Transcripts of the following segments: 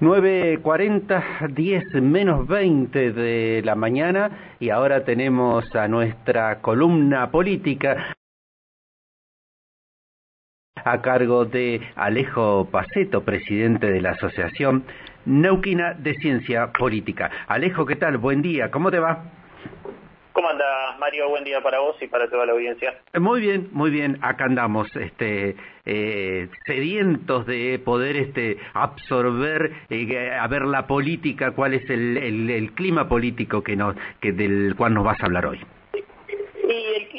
9.40, 10 menos 20 de la mañana y ahora tenemos a nuestra columna política a cargo de Alejo Paceto, presidente de la Asociación Neuquina de Ciencia Política. Alejo, ¿qué tal? Buen día, ¿cómo te va? ¿Cómo andas, Mario? Buen día para vos y para toda la audiencia. Muy bien, muy bien. Acá andamos, este, eh, sedientos de poder este, absorber, eh, a ver la política, cuál es el, clima político que nos, que del cual nos vas a hablar hoy.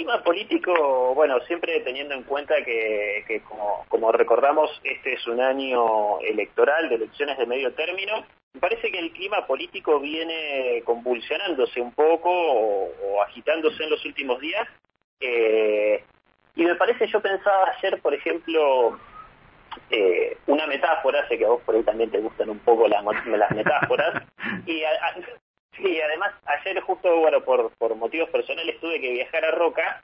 Clima político, bueno, siempre teniendo en cuenta que, como, como recordamos, este es un año electoral, de elecciones de medio término, me parece que el clima político viene convulsionándose un poco o, agitándose en los últimos días. Eh, y me parece, yo pensaba ayer, por ejemplo, eh, una metáfora, sé que a vos por ahí también te gustan un poco las, metáforas, y, además ayer justo, bueno, por, por motivos personales tuve que viajar a Roca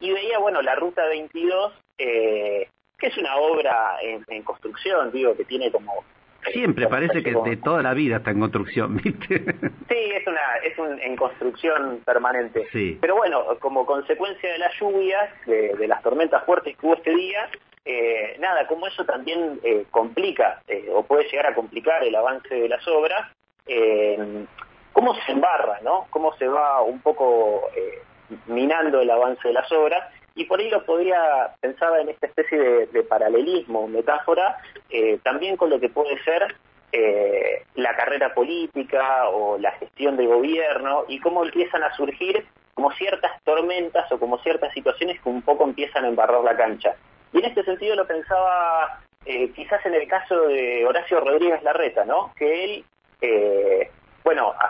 y veía, bueno, la Ruta 22, eh, que es una obra en, en construcción, digo, que tiene como Siempre parece que de toda la vida está en construcción, ¿viste? Sí, es una es un, en construcción permanente. Sí. Pero bueno, como consecuencia de las lluvias, de, las tormentas fuertes que hubo este día, eh, nada, como eso también eh, complica eh, o puede llegar a complicar el avance de las obras, cómo se embarra, ¿no? Cómo se va un poco minando el avance de las obras y por ahí lo podría, pensaba en esta especie de, paralelismo, metáfora, eh, también con lo que puede ser eh, la carrera política o la gestión de gobierno y cómo empiezan a surgir como ciertas tormentas o como ciertas situaciones que un poco empiezan a embarrar la cancha. Y en este sentido lo pensaba eh, quizás en el caso de Horacio Rodríguez Larreta, ¿no? Que él bueno,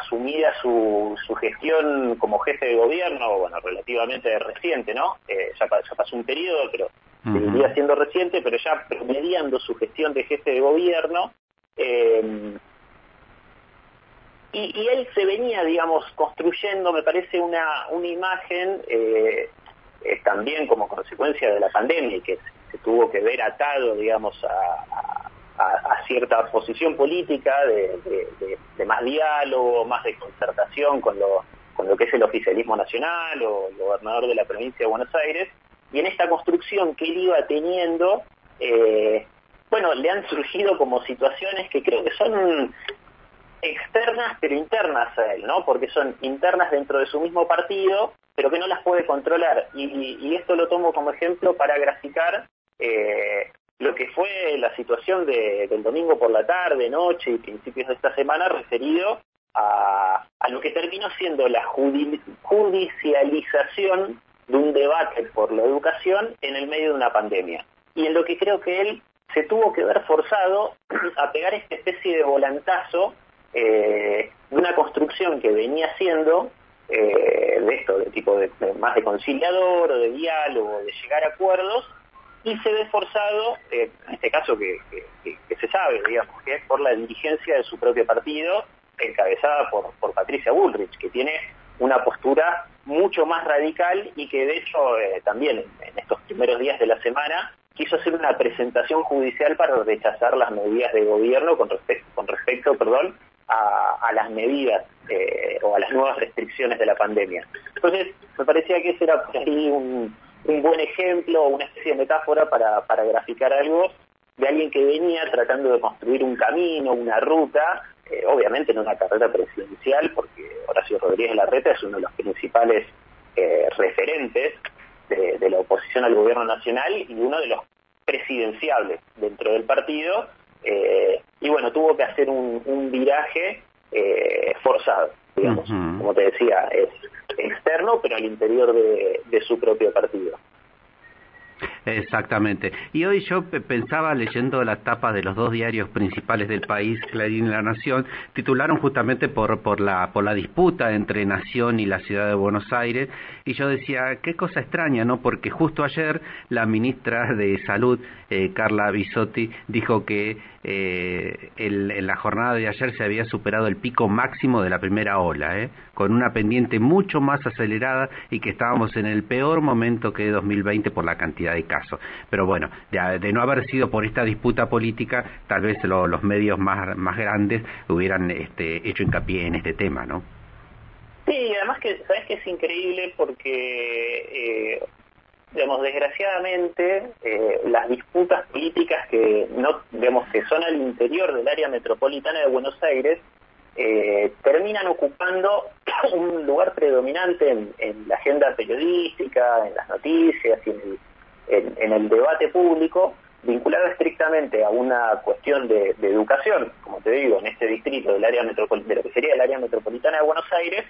asumida su, su gestión como jefe de gobierno, bueno, relativamente reciente, ¿no? Eh, ya, pasó un periodo, pero seguiría siendo reciente, pero ya promediando su gestión de jefe de gobierno, eh, y, y, él se venía, digamos, construyendo, me parece, una, una imagen eh, también como consecuencia de la pandemia y que se tuvo que ver atado, digamos, a a, cierta posición política de, más diálogo, más de concertación con lo, con lo que es el oficialismo nacional o el gobernador de la provincia de Buenos Aires, y en esta construcción que él iba teniendo, eh, bueno, le han surgido como situaciones que creo que son externas pero internas a él, ¿no? Porque son internas dentro de su mismo partido, pero que no las puede controlar. Y, esto lo tomo como ejemplo para graficar eh, lo que fue la situación del domingo por la tarde, noche y principios de esta semana referido a, lo que terminó siendo la judicialización de un debate por la educación en el medio de una pandemia. Y en lo que creo que él se tuvo que ver forzado a pegar esta especie de volantazo eh, de una construcción que venía haciendo eh, de esto, de tipo de, más de conciliador de diálogo, de llegar a acuerdos, y se ve forzado, eh, en este caso que, se sabe, digamos, que es por la dirigencia de su propio partido, encabezada por, por Patricia Bullrich, que tiene una postura mucho más radical y que de hecho eh, también en estos primeros días de la semana quiso hacer una presentación judicial para rechazar las medidas de gobierno con respecto, con respecto perdón, a, las medidas eh, o a las nuevas restricciones de la pandemia. Entonces, me parecía que ese era por ahí un, un buen ejemplo o una especie de metáfora para, para graficar algo de alguien que venía tratando de construir un camino, una ruta, eh, obviamente en una carrera presidencial, porque Horacio Rodríguez Larreta es uno de los principales eh, referentes de, la oposición al gobierno nacional y uno de los presidenciables dentro del partido, eh, y bueno, tuvo que hacer un, viraje forzado, digamos, como te decía, es externo, pero al interior de, su propio partido. Exactamente. Y hoy yo pensaba leyendo las tapas de los dos diarios principales del país, Clarín y La Nación, titularon justamente por, por, la, por la disputa entre Nación y la ciudad de Buenos Aires, y yo decía, qué cosa extraña, ¿no? Porque justo ayer la ministra de Salud, eh, Carla Bisotti, dijo que eh, en la jornada de ayer se había superado el pico máximo de la primera ola, ¿eh? con una pendiente mucho más acelerada y que estábamos en el peor momento que 2020 por la cantidad de casos. Caso. Pero bueno, de, no haber sido por esta disputa política, tal vez los medios más, más grandes hubieran este, hecho hincapié en este tema, ¿no? Sí, además que, ¿sabes que es increíble? Porque, eh, digamos, desgraciadamente, eh, las disputas políticas que, no, digamos, que son al interior del área metropolitana de Buenos Aires, eh, terminan ocupando un lugar predominante en, la agenda periodística, en las noticias y en el, debate público, vinculado estrictamente a una cuestión de, educación, como te digo, en este distrito del área de lo que sería el área metropolitana de Buenos Aires,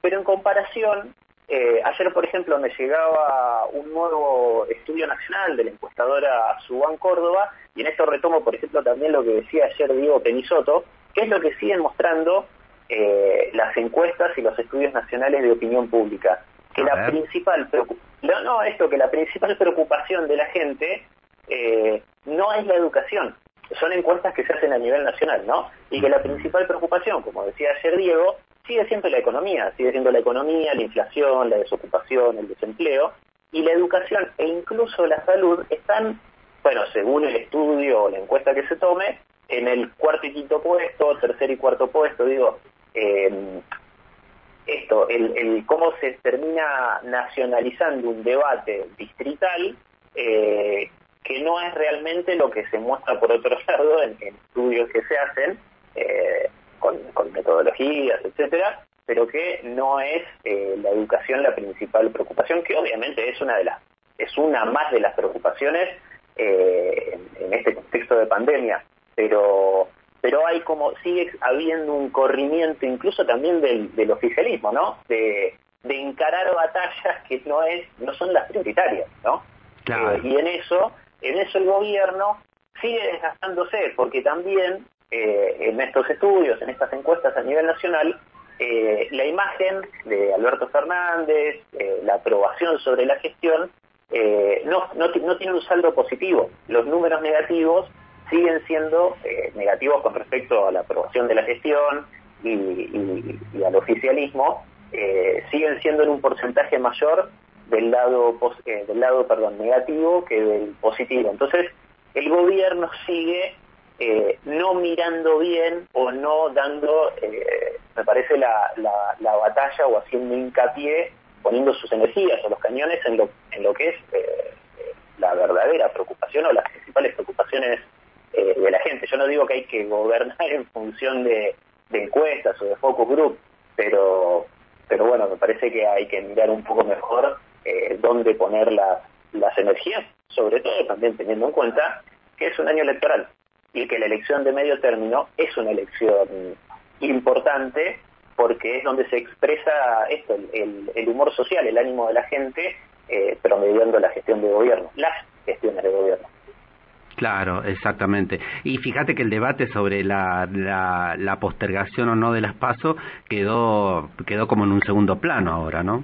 pero en comparación, eh, ayer por ejemplo me llegaba un nuevo estudio nacional de la encuestadora Subán Córdoba, y en esto retomo por ejemplo también lo que decía ayer Diego Penisoto, que es lo que siguen mostrando eh, las encuestas y los estudios nacionales de opinión pública, que la principal no, no, esto que la principal preocupación de la gente eh, no es la educación, son encuestas que se hacen a nivel nacional, ¿no? Y que la principal preocupación, como decía ayer Diego, sigue siendo la economía, sigue siendo la economía, la inflación, la desocupación, el desempleo, y la educación e incluso la salud están, bueno, según el estudio o la encuesta que se tome, en el cuarto y quinto puesto, tercer y cuarto puesto, digo, em, esto, el, el, cómo se termina nacionalizando un debate distrital eh, que no es realmente lo que se muestra por otro lado en, estudios que se hacen eh, con, metodologías, etcétera, pero que no es eh, la educación la principal preocupación, que obviamente es una de las es una más de las preocupaciones en, en este contexto de pandemia. Pero pero hay como sigue habiendo un corrimiento incluso también del, del oficialismo, ¿no? De, de, encarar batallas que no es no son las prioritarias, ¿no? Claro. Eh, y en eso en eso el gobierno sigue desgastándose porque también eh, en estos estudios, en estas encuestas a nivel nacional, eh, la imagen de Alberto Fernández, la aprobación sobre la gestión, no, no, no tiene un saldo positivo. Los números negativos siguen siendo eh, negativos con respecto a la aprobación de la gestión y, al oficialismo, eh, siguen siendo en un porcentaje mayor del lado eh, del lado perdón negativo que del positivo. Entonces el gobierno sigue no mirando bien o no dando, me parece, la, la, batalla o haciendo hincapié, poniendo sus energías o los cañones en lo, en lo que es la verdadera preocupación o las principales preocupaciones eh, de la gente. Yo no digo que hay que gobernar en función de, encuestas o de focus group, pero, pero bueno, me parece que hay que mirar un poco mejor eh, dónde poner las, las energías, sobre todo también teniendo en cuenta que es un año electoral y que la elección de medio término es una elección importante porque es donde se expresa esto, el, humor social, el ánimo de la gente, eh, promediando la gestión de gobierno, las gestiones de gobierno. Claro, exactamente. Y fíjate que el debate sobre la, la, postergación o no de las pasos quedó, quedó como en un segundo plano ahora, ¿no?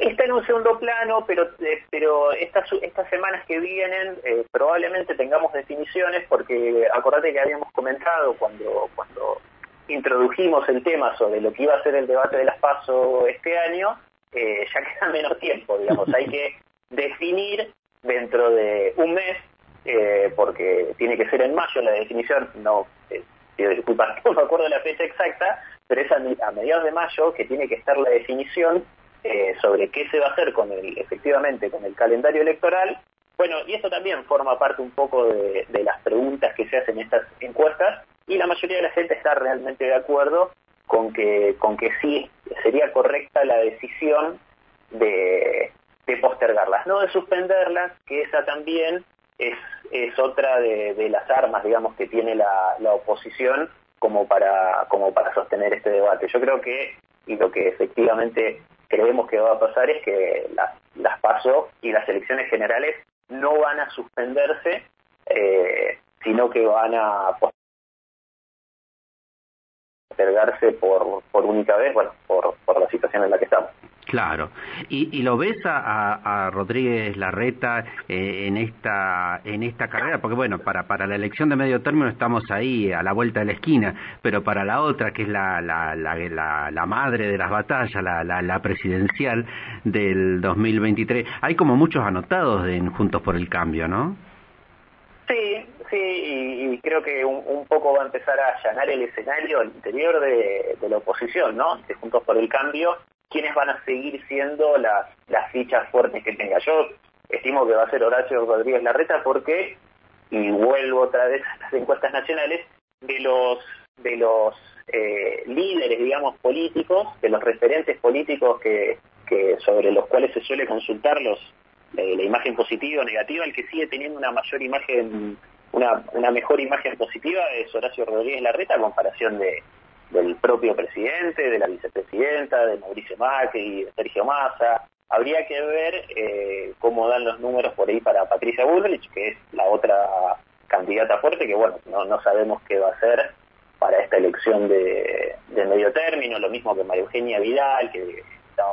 Está en un segundo plano, pero eh, pero estas estas semanas que vienen eh, probablemente tengamos definiciones porque acordate que habíamos comentado cuando cuando introdujimos el tema sobre lo que iba a ser el debate de las PASO este año, eh, ya queda menos tiempo, digamos, hay que definir dentro de un mes eh, porque tiene que ser en mayo la definición, no eh, pido disculpas, no me acuerdo la fecha exacta, pero es a, mediados de mayo que tiene que estar la definición eh, sobre qué se va a hacer con el, efectivamente con el calendario electoral. Bueno, y eso también forma parte un poco de, las preguntas que se hacen en estas encuestas y la mayoría de la gente está realmente de acuerdo con que, con que sí sería correcta la decisión de, de postergarlas, no de suspenderlas, que esa también es, es otra de, las armas, digamos, que tiene la, la oposición como para, como para sostener este debate. Yo creo que, y lo que efectivamente creemos que va a pasar es que las, las PASO y las elecciones generales no van a suspenderse, eh, sino que van a postergarse por, por única vez, bueno, por, por la situación en la que estamos. Claro. ¿Y, lo ves a, Rodríguez Larreta eh, en esta en esta carrera? Porque bueno, para para la elección de medio término estamos ahí a la vuelta de la esquina, pero para la otra, que es la la, la, la, madre de las batallas, la, la, presidencial del 2023, hay como muchos anotados en Juntos por el Cambio, ¿no? Sí, sí, y, creo que un, poco va a empezar a allanar el escenario al interior de, de la oposición, ¿no? De Juntos por el Cambio quiénes van a seguir siendo las, fichas fuertes que tenga. Yo estimo que va a ser Horacio Rodríguez Larreta porque, y vuelvo otra vez a las encuestas nacionales, de los, de los eh, líderes, digamos, políticos, de los referentes políticos que, que sobre los cuales se suele consultar los, eh, la imagen positiva o negativa, el que sigue teniendo una mayor imagen, una, una mejor imagen positiva es Horacio Rodríguez Larreta a comparación de, del propio presidente, de la vicepresidenta, de Mauricio Macri, de Sergio Massa. Habría que ver eh, cómo dan los números por ahí para Patricia Bullrich, que es la otra candidata fuerte, que bueno, no, no sabemos qué va a hacer para esta elección de, medio término, lo mismo que María Eugenia Vidal, que está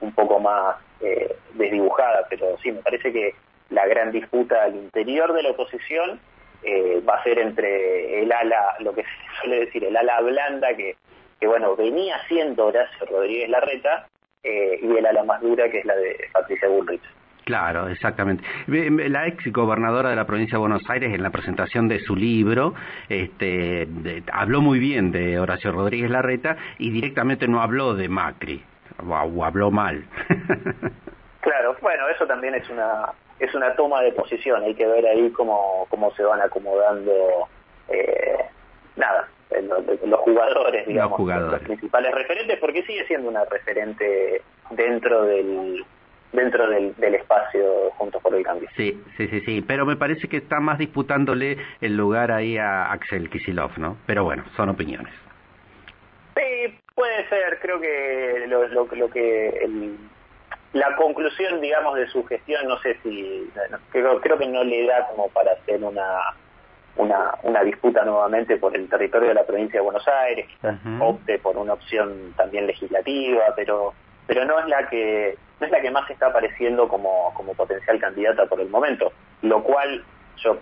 un poco más eh, desdibujada, pero sí, me parece que la gran disputa al interior de la oposición eh, va a ser entre el ala, lo que se suele decir, el ala blanda que, que bueno, venía siendo Horacio Rodríguez Larreta eh, y el ala más dura que es la de Patricia Bullrich. Claro, exactamente. La ex gobernadora de la provincia de Buenos Aires, en la presentación de su libro, este, habló muy bien de Horacio Rodríguez Larreta y directamente no habló de Macri, o habló mal. claro, bueno, eso también es una, es una toma de posición, hay que ver ahí cómo, cómo se van acomodando, eh, nada, los, jugadores, digamos, los, principales referentes, porque sigue siendo una referente dentro del dentro del, del, espacio Juntos por el Cambio. Sí, sí, sí, sí, pero me parece que está más disputándole el lugar ahí a Axel Kisilov, ¿no? Pero bueno, son opiniones. Sí, puede ser, creo que lo, lo, lo que el, la conclusión, digamos, de su gestión, no sé si, creo, creo que no le da como para hacer una, una, una disputa nuevamente por el territorio de la provincia de Buenos Aires, quizás opte por una opción también legislativa, pero pero no es la que no es la que más está apareciendo como, como potencial candidata por el momento, lo cual yo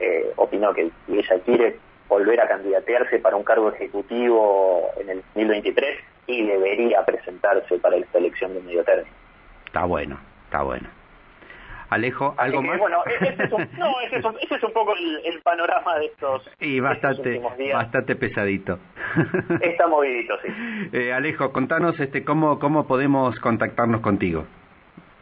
eh, opino que ella quiere volver a candidatearse para un cargo ejecutivo en el 2023 y debería presentarse para esta elección de medio término. Está bueno, está bueno. Alejo, ¿algo más? Bueno, ese es un, no, ese es un, ese es un poco el, panorama de estos, y bastante, bastante pesadito. Está movidito, sí. Eh, Alejo, contanos este, cómo, cómo podemos contactarnos contigo.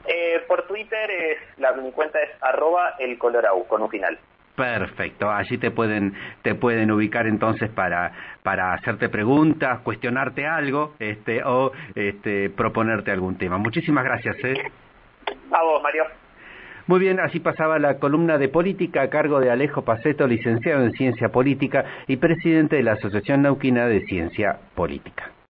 Eh, por Twitter es, la, mi cuenta es arroba el colorau, con un final. Perfecto, allí te pueden te pueden ubicar entonces para para hacerte preguntas, cuestionarte algo, este o este proponerte algún tema. Muchísimas gracias, ¿eh? A vos, Mario. Muy bien, así pasaba la columna de política a cargo de Alejo Paceto, licenciado en Ciencia Política y presidente de la Asociación Nauquina de Ciencia Política.